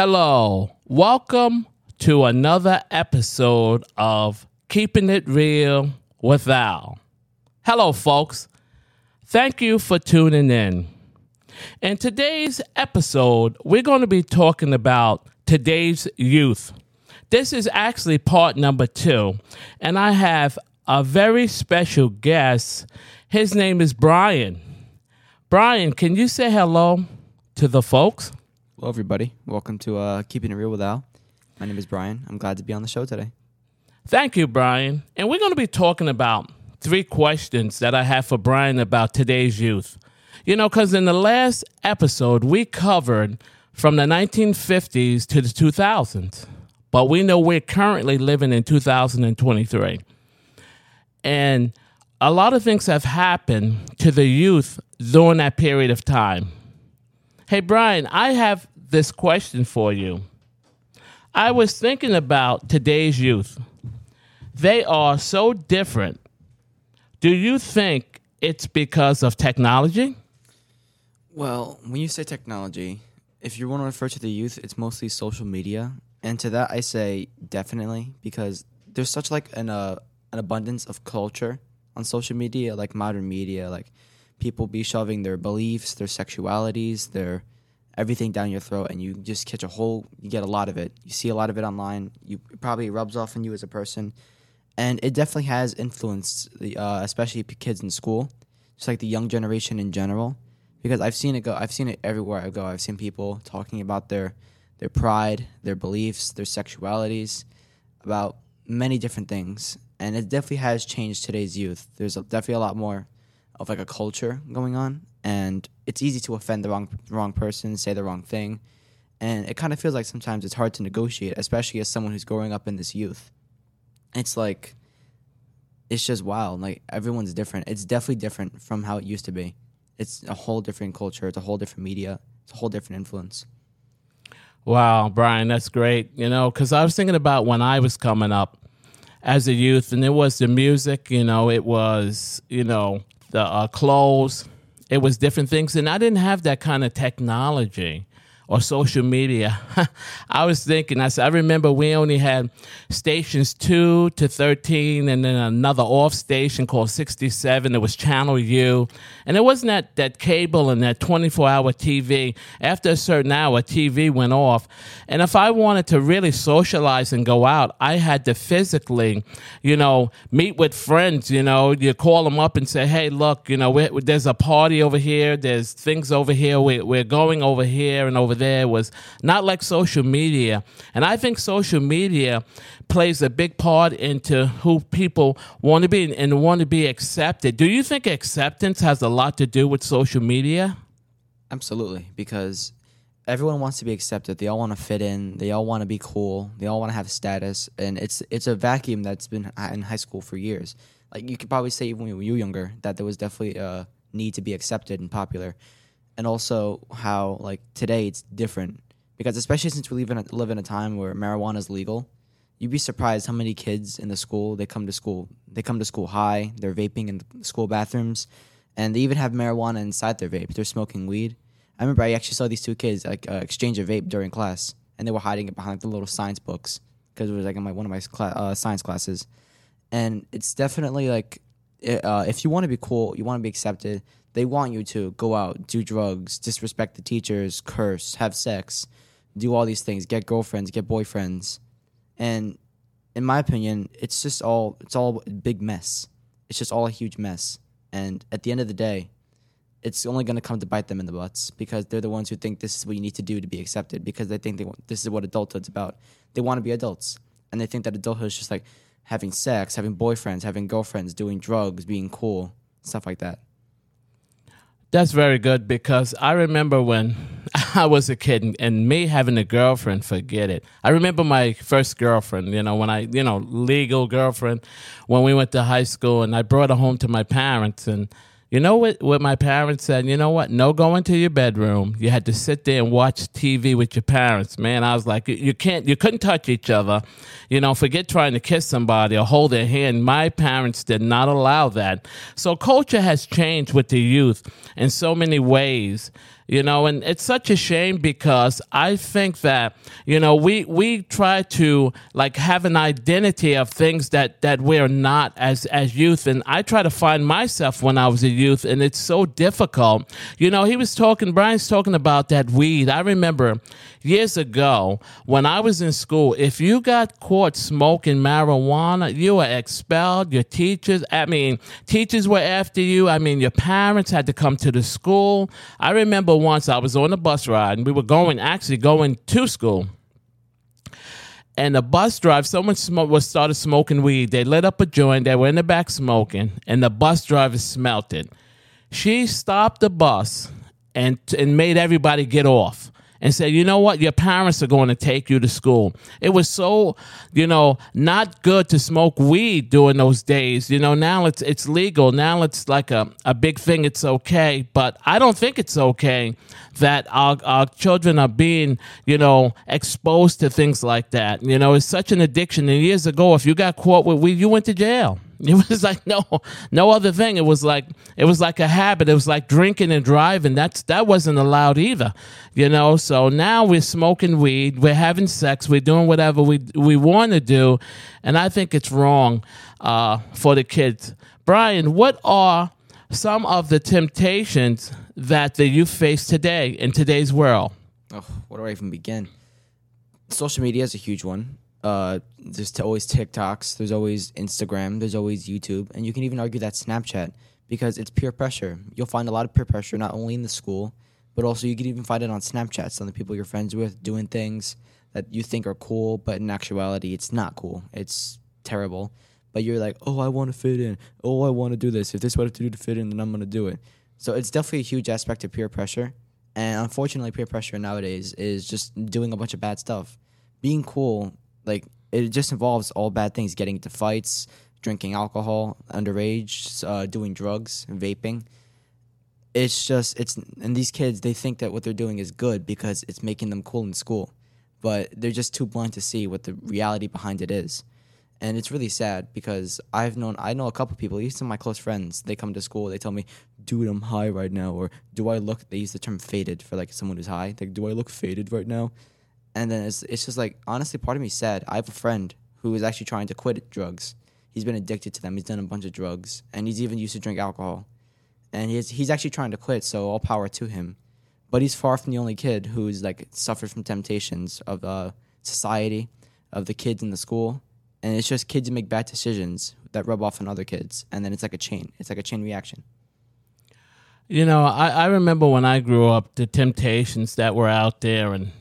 Hello, welcome to another episode of Keeping It Real with Al. Hello, folks. Thank you for tuning in. In today's episode, we're going to be talking about today's youth. This is actually part number two, and I have a very special guest. His name is Brian. Brian, can you say hello to the folks? Hello, everybody. Welcome to uh, Keeping It Real with Al. My name is Brian. I'm glad to be on the show today. Thank you, Brian. And we're going to be talking about three questions that I have for Brian about today's youth. You know, because in the last episode, we covered from the 1950s to the 2000s, but we know we're currently living in 2023. And a lot of things have happened to the youth during that period of time. Hey, Brian, I have this question for you. I was thinking about today's youth. They are so different. Do you think it's because of technology? Well, when you say technology, if you want to refer to the youth, it's mostly social media. And to that, I say definitely because there's such like an, uh, an abundance of culture on social media, like modern media, like people be shoving their beliefs, their sexualities, their everything down your throat, and you just catch a whole, you get a lot of it. You see a lot of it online. You it probably rubs off on you as a person, and it definitely has influenced the, uh, especially kids in school, just like the young generation in general. Because I've seen it go, I've seen it everywhere I go. I've seen people talking about their their pride, their beliefs, their sexualities, about many different things, and it definitely has changed today's youth. There's definitely a lot more of like a culture going on, and it's easy to offend the wrong wrong person, say the wrong thing, and it kind of feels like sometimes it's hard to negotiate, especially as someone who's growing up in this youth. It's like it's just wild. Like everyone's different. It's definitely different from how it used to be. It's a whole different culture. It's a whole different media. It's a whole different influence. Wow, Brian, that's great. You know, because I was thinking about when I was coming up as a youth, and it was the music, you know, it was, you know, the uh, clothes, it was different things. And I didn't have that kind of technology or social media. I was thinking, I said, I remember we only had stations two to 13 and then another off station called 67. It was Channel U. And it wasn't that, that cable and that 24 hour TV. After a certain hour, TV went off. And if I wanted to really socialize and go out, I had to physically, you know, meet with friends. You know, you call them up and say, hey, look, you know, there's a party over here, there's things over here, we, we're going over here and over there was not like social media. And I think social media plays a big part into who people want to be and want to be accepted. Do you think acceptance has a lot to do with social media? Absolutely, because everyone wants to be accepted. They all want to fit in. They all want to be cool. They all want to have status, and it's it's a vacuum that's been in high school for years. Like you could probably say even when you were younger that there was definitely a need to be accepted and popular and also how like today it's different. Because especially since we live in a, live in a time where marijuana is legal you'd be surprised how many kids in the school they come to school they come to school high they're vaping in the school bathrooms and they even have marijuana inside their vape. They're smoking weed. I remember i actually saw these two kids like uh, exchange a vape during class and they were hiding it behind the little science books because it was like in my one of my cl- uh, science classes. And it's definitely like uh, if you want to be cool you want to be accepted they want you to go out, do drugs, disrespect the teachers, curse, have sex, do all these things, get girlfriends, get boyfriends. And in my opinion, it's just all it's all a big mess. It's just all a huge mess. And at the end of the day, it's only going to come to bite them in the butts because they're the ones who think this is what you need to do to be accepted because they think they want, this is what adulthood's about. They want to be adults and they think that adulthood is just like having sex, having boyfriends, having girlfriends, doing drugs, being cool, stuff like that. That's very good because I remember when I was a kid and, and, me having a girlfriend, forget it. I remember my first girlfriend, you know, when I, you know, legal girlfriend, when we went to high school and I brought her home to my parents and you know what, what my parents said? You know what? No going to your bedroom. You had to sit there and watch TV with your parents. Man, I was like, you can't, you couldn't touch each other. You know, forget trying to kiss somebody or hold their hand. My parents did not allow that. So culture has changed with the youth in so many ways. You know and it's such a shame because i think that you know we we try to like have an identity of things that that we're not as as youth and i try to find myself when i was a youth and it's so difficult you know he was talking brian's talking about that weed i remember years ago when I was in school, if you got caught smoking marijuana, you were expelled. Your teachers, I mean, teachers were after you. I mean, your parents had to come to the school. I remember once I was on a bus ride and we were going, actually going to school and the bus driver, someone smoke, was started smoking weed. They lit up a joint. They were in the back smoking, and the bus driver smelt it. She stopped the bus and and made everybody get off and said, you know what, your parents are going to take you to school. It was so, you know, not good to smoke weed during those days. You know, now it's it's legal. Now it's like a, a big thing. It's okay. But I don't think it's okay that our, our children are being, you know, exposed to things like that. You know, it's such an addiction. And years ago, if you got caught with weed, you went to jail. It was like no, no other thing. It was like it was like a habit. It was like drinking and driving. That's that wasn't allowed either, you know. So now we're smoking weed, we're having sex, we're doing whatever we we want to do, and I think it's wrong uh, for the kids. Brian, what are some of the temptations that the youth face today in today's world? Oh, where do I even begin? Social media is a huge one. Uh, there's t- always TikToks, there's always Instagram, there's always YouTube, and you can even argue that Snapchat because it's peer pressure. You'll find a lot of peer pressure not only in the school, but also you can even find it on Snapchat. Some of the people you're friends with doing things that you think are cool, but in actuality, it's not cool. It's terrible. But you're like, oh, I want to fit in. Oh, I want to do this. If this is what I have to do to fit in, then I'm going to do it. So it's definitely a huge aspect of peer pressure. And unfortunately, peer pressure nowadays is just doing a bunch of bad stuff. Being cool, like, it just involves all bad things getting into fights, drinking alcohol, underage, uh, doing drugs, vaping. It's just, it's, and these kids, they think that what they're doing is good because it's making them cool in school. But they're just too blind to see what the reality behind it is and it's really sad because I've known I know a couple people, even some of my close friends. They come to school, they tell me, "Dude, I'm high right now," or "Do I look?" They use the term "faded" for like someone who's high. Like, "Do I look faded right now?" And then it's it's just like honestly, part of me sad. I have a friend who is actually trying to quit drugs. He's been addicted to them. He's done a bunch of drugs, and he's even used to drink alcohol. And he's he's actually trying to quit. So all power to him. But he's far from the only kid who's like suffered from temptations of uh, society, of the kids in the school and it's just kids make bad decisions that rub off on other kids, and then it's like a chain. It's like a chain reaction. You know, I, I remember when I grew up, the temptations that were out there, and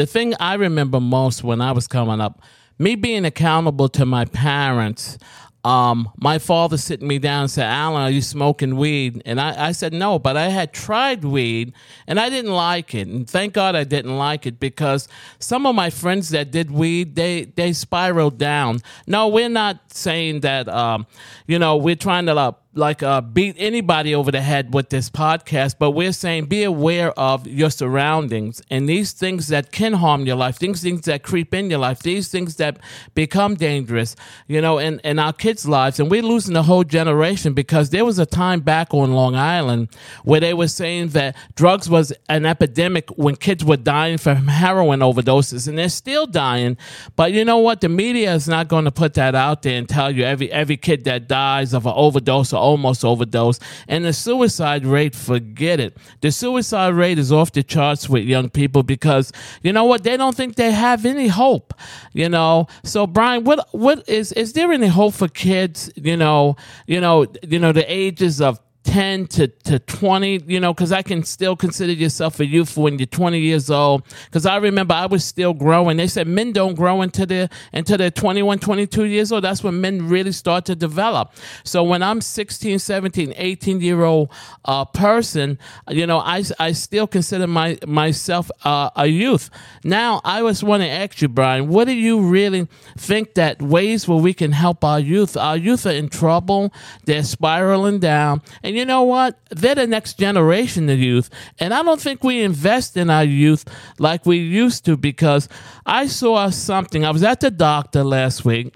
the thing I remember most when I was coming up, me being accountable to my parents um, my father sitting me down and said, Alan, are you smoking weed? And I, I said, no, but I had tried weed and I didn't like it. And thank God I didn't like it because some of my friends that did weed, they, they spiraled down. No, we're not saying that, um, you know, we're trying to uh, like uh, beat anybody over the head with this podcast, but we're saying be aware of your surroundings and these things that can harm your life, these things that creep in your life, these things that become dangerous, you know, in, in our kids' lives. And we're losing a whole generation because there was a time back on Long Island where they were saying that drugs was an epidemic when kids were dying from heroin overdoses, and they're still dying. But you know what? The media is not going to put that out there and tell you every every kid that dies of an overdose or almost overdose. And the suicide rate, forget it. The suicide rate is off the charts with young people because you know what? They don't think they have any hope. You know. So Brian, what what is is there any hope for kids? You know, you know, you know, the ages of 10 to, to 20, you know, because I can still consider yourself a youth when you're 20 years old. Because I remember I was still growing. They said men don't grow until they're, until they're 21, 22 years old. That's when men really start to develop. So when I'm 16, 17, 18 year old uh, person, you know, I, I still consider my myself uh, a youth. Now, I was want to ask you, Brian, what do you really think that ways where we can help our youth? Our youth are in trouble. They're spiraling down. And you know what? They're the next generation of youth. And I don't think we invest in our youth like we used to because I saw something. I was at the doctor last week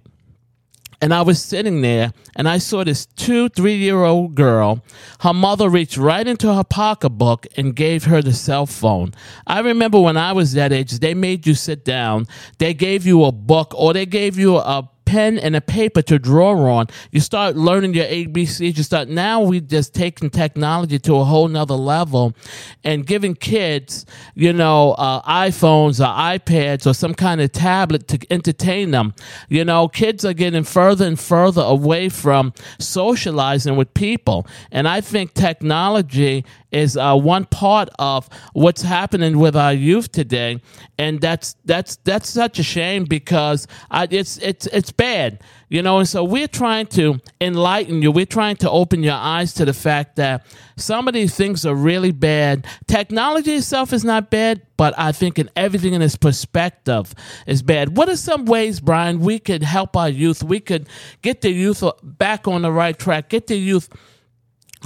and I was sitting there and I saw this two, three year old girl. Her mother reached right into her pocketbook and gave her the cell phone. I remember when I was that age, they made you sit down. They gave you a book or they gave you a pen and a paper to draw on. You start learning your ABCs. You start now We're just taking technology to a whole nother level and giving kids, you know, uh, iPhones or iPads or some kind of tablet to entertain them. You know, kids are getting further and further away from socializing with people. And I think technology is uh, one part of what's happening with our youth today, and that's that's that's such a shame because it's it's it's bad, you know. And so we're trying to enlighten you. We're trying to open your eyes to the fact that some of these things are really bad. Technology itself is not bad, but I think in everything in its perspective is bad. What are some ways, Brian, we could help our youth? We could get the youth back on the right track. Get the youth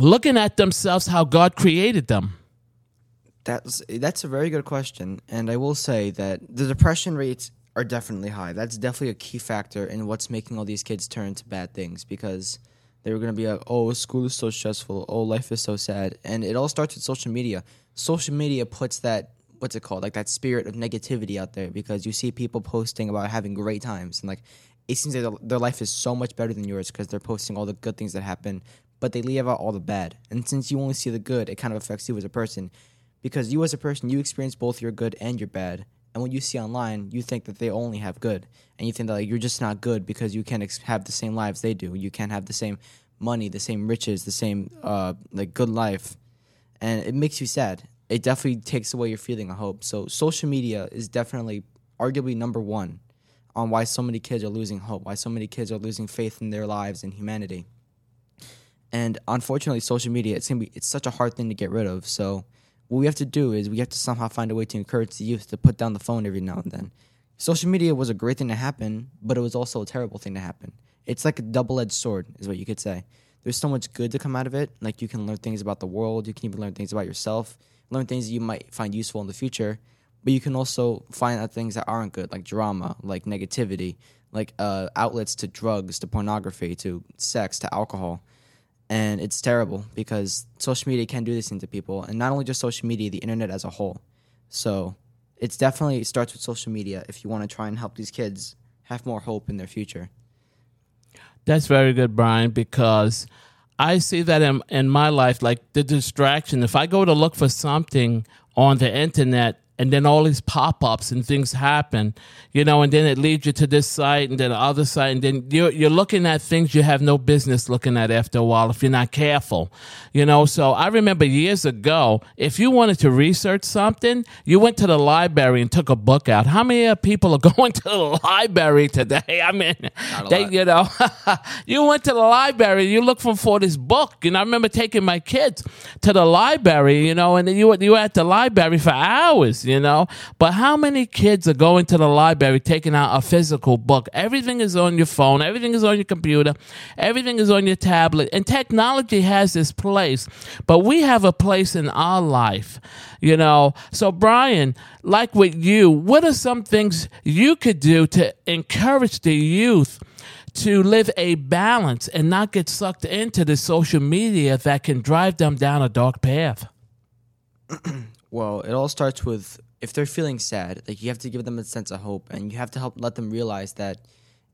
looking at themselves how God created them? That's that's a very good question, and I will say that the depression rates are definitely high. That's definitely a key factor in what's making all these kids turn to bad things because they were going to be like, "Oh, school is so stressful. Oh, life is so sad," and it all starts with social media. Social media puts that what's it called, like that spirit of negativity out there because you see people posting about having great times and like it seems like their life is so much better than yours because they're posting all the good things that happen but they leave out all the bad. And since you only see the good, it kind of affects you as a person. Because you as a person, you experience both your good and your bad. And when you see online, you think that they only have good. And you think that like, you're just not good because you can't ex- have the same lives they do. You can't have the same money, the same riches, the same uh, like good life. And it makes you sad. It definitely takes away your feeling of hope. So social media is definitely arguably number one on why so many kids are losing hope, why so many kids are losing faith in their lives and humanity. And unfortunately, social media it's gonna be it's such a hard thing to get rid of. So what we have to do is we have to somehow find a way to encourage the youth to put down the phone every now and then. Social media was a great thing to happen, but it was also a terrible thing to happen. It's like a double-edged sword, is what you could say. There's so much good to come out of it. Like you can learn things about the world, you can even learn things about yourself, learn things that you might find useful in the future. But you can also find out things that aren't good, like drama, like negativity, like uh, outlets to drugs, to pornography, to sex, to alcohol and it's terrible because social media can do this thing to people. And not only just social media the internet as a whole. So it's definitely it starts with social media if you want to try and help these kids have more hope in their future. That's very good brian because i see that in, in my life like the distraction. If i go to look for something on the internet and then all these pop-ups and things happen you know and then it leads you to this site and then the other site and then you're, you're looking at things you have no business looking at after a while if you're not careful you know. So i remember years ago if you wanted to research something you went to the library and took a book out. How many people are going to the library today? I mean they lot. you know you went to the library you look for, for this book and i remember taking my kids to the library you know and you, you were at the library for hours you know? But how many kids are going to the library taking out a physical book? Everything is on your phone, everything is on your computer, everything is on your tablet, and technology has its place. But we have a place in our life, you know? So, Brian, like with you, what are some things you could do to encourage the youth? to live a balance and not get sucked into the social media that can drive them down a dark path? Well, it all starts with if they're feeling sad, like you have to give them a sense of hope and you have to help let them realize that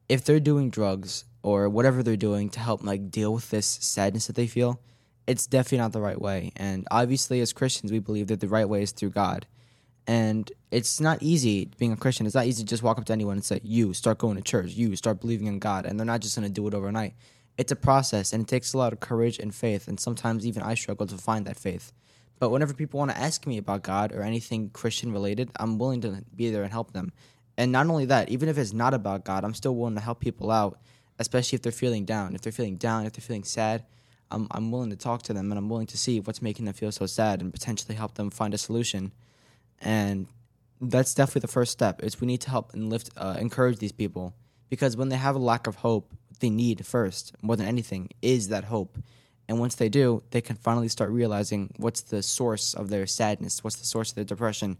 if they're doing drugs or whatever they're doing to help like deal with this sadness that they feel, it's definitely not the right way. And obviously as Christians, we believe that the right way is through God. And it's not easy being a Christian. It's not easy to just walk up to anyone and say, "You start going to church. You start believing in God." And they're not just going to do it overnight. It's a process and it takes a lot of courage and faith, and sometimes even I struggle to find that faith. But whenever people want to ask me about God or anything Christian related, I'm willing to be there and help them. And not only that, even if it's not about God, I'm still willing to help people out, especially if they're feeling down. If they're feeling down, if they're feeling sad, I'm, I'm willing to talk to them and I'm willing to see what's making them feel so sad and potentially help them find a solution. And that's definitely the first step. Is we need to help and lift, uh, encourage these people because when they have a lack of hope, they need first more than anything is that hope. And once they do, they can finally start realizing what's the source of their sadness, what's the source of their depression.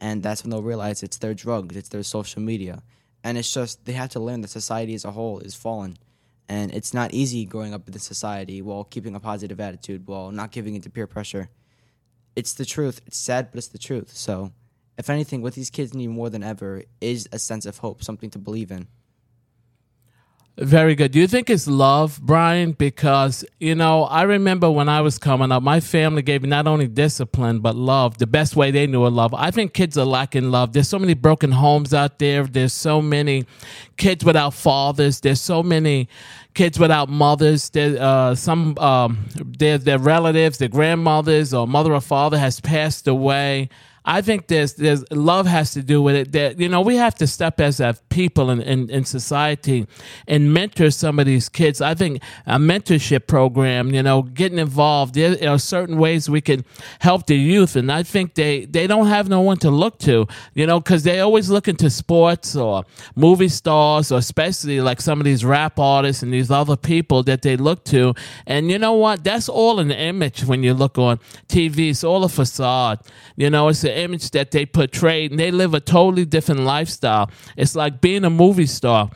And that's when they'll realize it's their drugs, it's their social media. And it's just, they have to learn that society as a whole is fallen. And it's not easy growing up in this society while keeping a positive attitude, while not giving into peer pressure. It's the truth. It's sad, but it's the truth. So, if anything, what these kids need more than ever is a sense of hope, something to believe in. Very good. Do you think it's love, Brian? Because, you know, I remember when I was coming up, my family gave me not only discipline, but love, the best way they knew of love. I think kids are lacking love. There's so many broken homes out there. There's so many kids without fathers. There's so many kids without mothers. There, uh, some, um, their, their relatives, their grandmothers or mother or father has passed away. I think there's there's love has to do with it. That you know we have to step as a people in, in, in society and mentor some of these kids. I think a mentorship program, you know, getting involved. There are certain ways we can help the youth, and I think they they don't have no one to look to, you know, because they always look into sports or movie stars or especially like some of these rap artists and these other people that they look to. And you know what? That's all an image when you look on TV. It's all a facade. You know, it's the image that they portray, and they live a totally different lifestyle. It's like being a movie star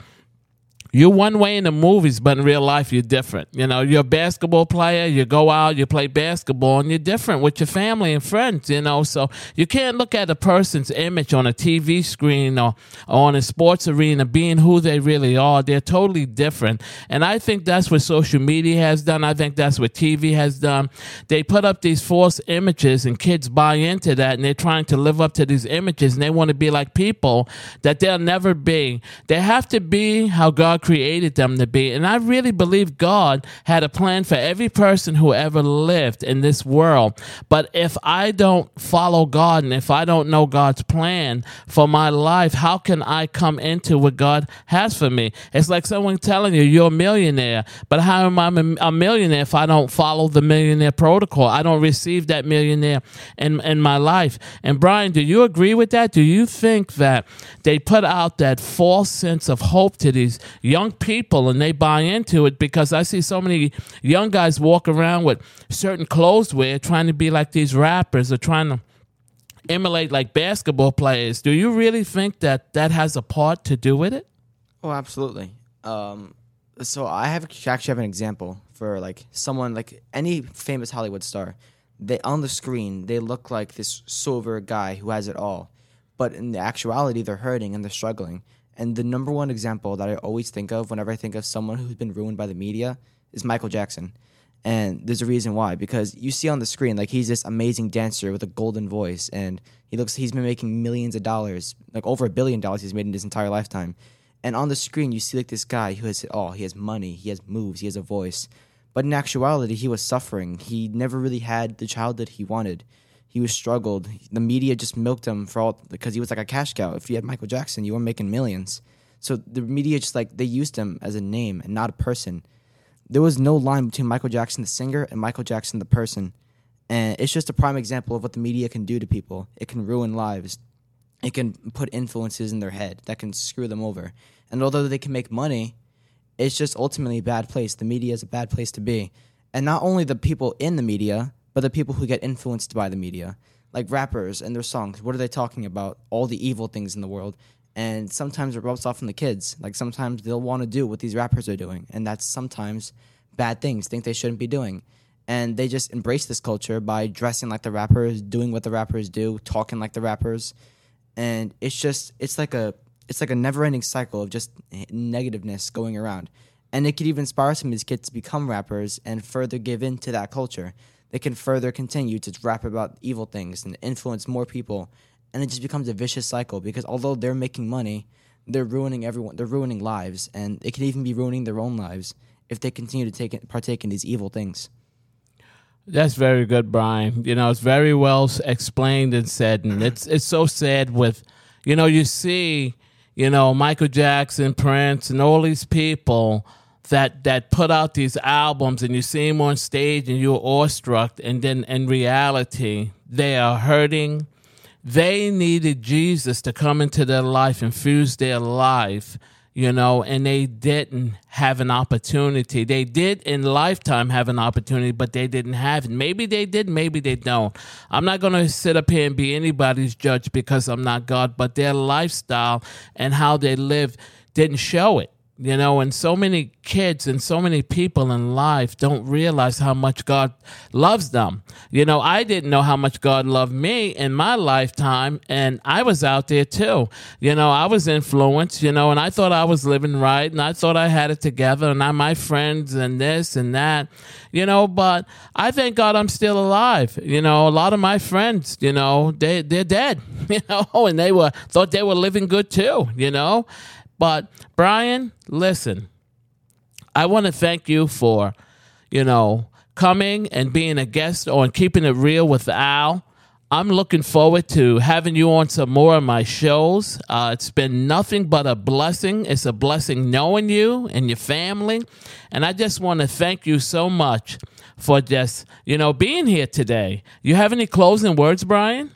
you're one way in the movies, but in real life, you're different. You know, you're a basketball player, you go out, you play basketball, and you're different with your family and friends, you know. So you can't look at a person's image on a TV screen or, or on a sports arena being who they really are. They're totally different. And I think that's what social media has done. I think that's what TV has done. They put up these false images, and kids buy into that, and they're trying to live up to these images, and they want to be like people that they'll never be. They have to be how God created them to be. And I really believe God had a plan for every person who ever lived in this world. But if I don't follow God and if I don't know God's plan for my life, how can I come into what God has for me? It's like someone telling you you're a millionaire, but how am I a millionaire if I don't follow the millionaire protocol? I don't receive that millionaire in, in my life. And Brian, do you agree with that? Do you think that they put out that false sense of hope to these young people and they buy into it because I see so many young guys walk around with certain clothes wear trying to be like these rappers or trying to emulate like basketball players. Do you really think that that has a part to do with it? Oh, absolutely. Um, so I have actually have an example for like someone like any famous Hollywood star. They on the screen they look like this silver guy who has it all, but in the actuality they're hurting and they're struggling. And the number one example that I always think of whenever I think of someone who's been ruined by the media is Michael Jackson. And there's a reason why because you see on the screen like he's this amazing dancer with a golden voice and he looks he's been making millions of dollars, like over a billion dollars he's made in his entire lifetime. And on the screen you see like this guy who has it all. He has money, he has moves, he has a voice. But in actuality, he was suffering. He never really had the childhood he wanted he was struggled. The media just milked him for all because he was like a cash cow. If you had Michael Jackson, you were making millions. So the media just like they used him as a name and not a person. There was no line between Michael Jackson the singer and Michael Jackson the person. And it's just a prime example of what the media can do to people. It can ruin lives. It can put influences in their head that can screw them over. And although they can make money, it's just ultimately a bad place. The media is a bad place to be. And not only the people in the media, but the people who get influenced by the media, like rappers and their songs. What are they talking about? All the evil things in the world. And sometimes it rubs off on the kids. Like sometimes they'll want to do what these rappers are doing, and that's sometimes bad things, think they shouldn't be doing. And they just embrace this culture by dressing like the rappers, doing what the rappers do, talking like the rappers. And it's just it's like a it's like a never-ending cycle of just negativeness going around. And it could even inspire some of these kids to become rappers and further give in to that culture they can further continue to rap about evil things and influence more people and it just becomes a vicious cycle because although they're making money they're ruining everyone they're ruining lives and it can even be ruining their own lives if they continue to take partake in these evil things. That's very good brian. You know it's very well explained and said and it's it's so sad with you know you see you know michael jackson prince and all these people that that put out these albums and you see them on stage and you're awestruck and then in reality they are hurting. They needed jesus to come into their life infuse their life you know and they didn't have an opportunity. They did in lifetime have an opportunity but they didn't have it. Maybe they did maybe they don't. I'm not going to sit up here and be anybody's judge because i'm not god but their lifestyle and how they live didn't show it you know, and so many kids and so many people in life don't realize how much God loves them. You know, I didn't know how much God loved me in my lifetime, and I was out there too. You know, I was influenced, you know, and I thought I was living right, and I thought I had it together, and I'm my friends and this and that, you know, but I thank God I'm still alive. You know, a lot of my friends, you know, they they're dead, you know, and they were thought they were living good too, you know. But Brian, listen, I want to thank you for, you know, coming and being a guest on Keeping It Real with Al. I'm looking forward to having you on some more of my shows. Uh, it's been nothing but a blessing. It's a blessing knowing you and your family. And I just want to thank you so much for just, you know, being here today. You have any closing words, Brian?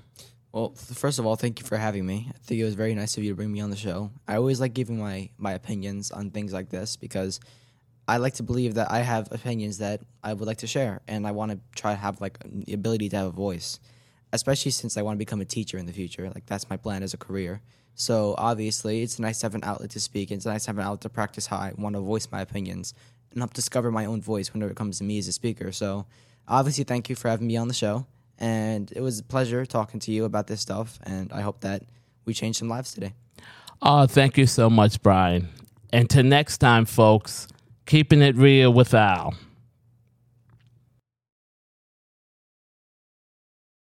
Well, first of all, thank you for having me. I think it was very nice of you to bring me on the show. I always like giving my my opinions on things like this because I like to believe that I have opinions that I would like to share, and I want to try to have like the ability to have a voice, especially since I want to become a teacher in the future. Like that's my plan as a career. So obviously, it's nice to have an outlet to speak. It's nice to have an outlet to practice how I want to voice my opinions and help discover my own voice whenever it comes to me as a speaker. So obviously, thank you for having me on the show. And it was a pleasure talking to you about this stuff. And I hope that we changed some lives today. Oh, thank you so much, Brian. And to next time, folks, keeping it real with Al.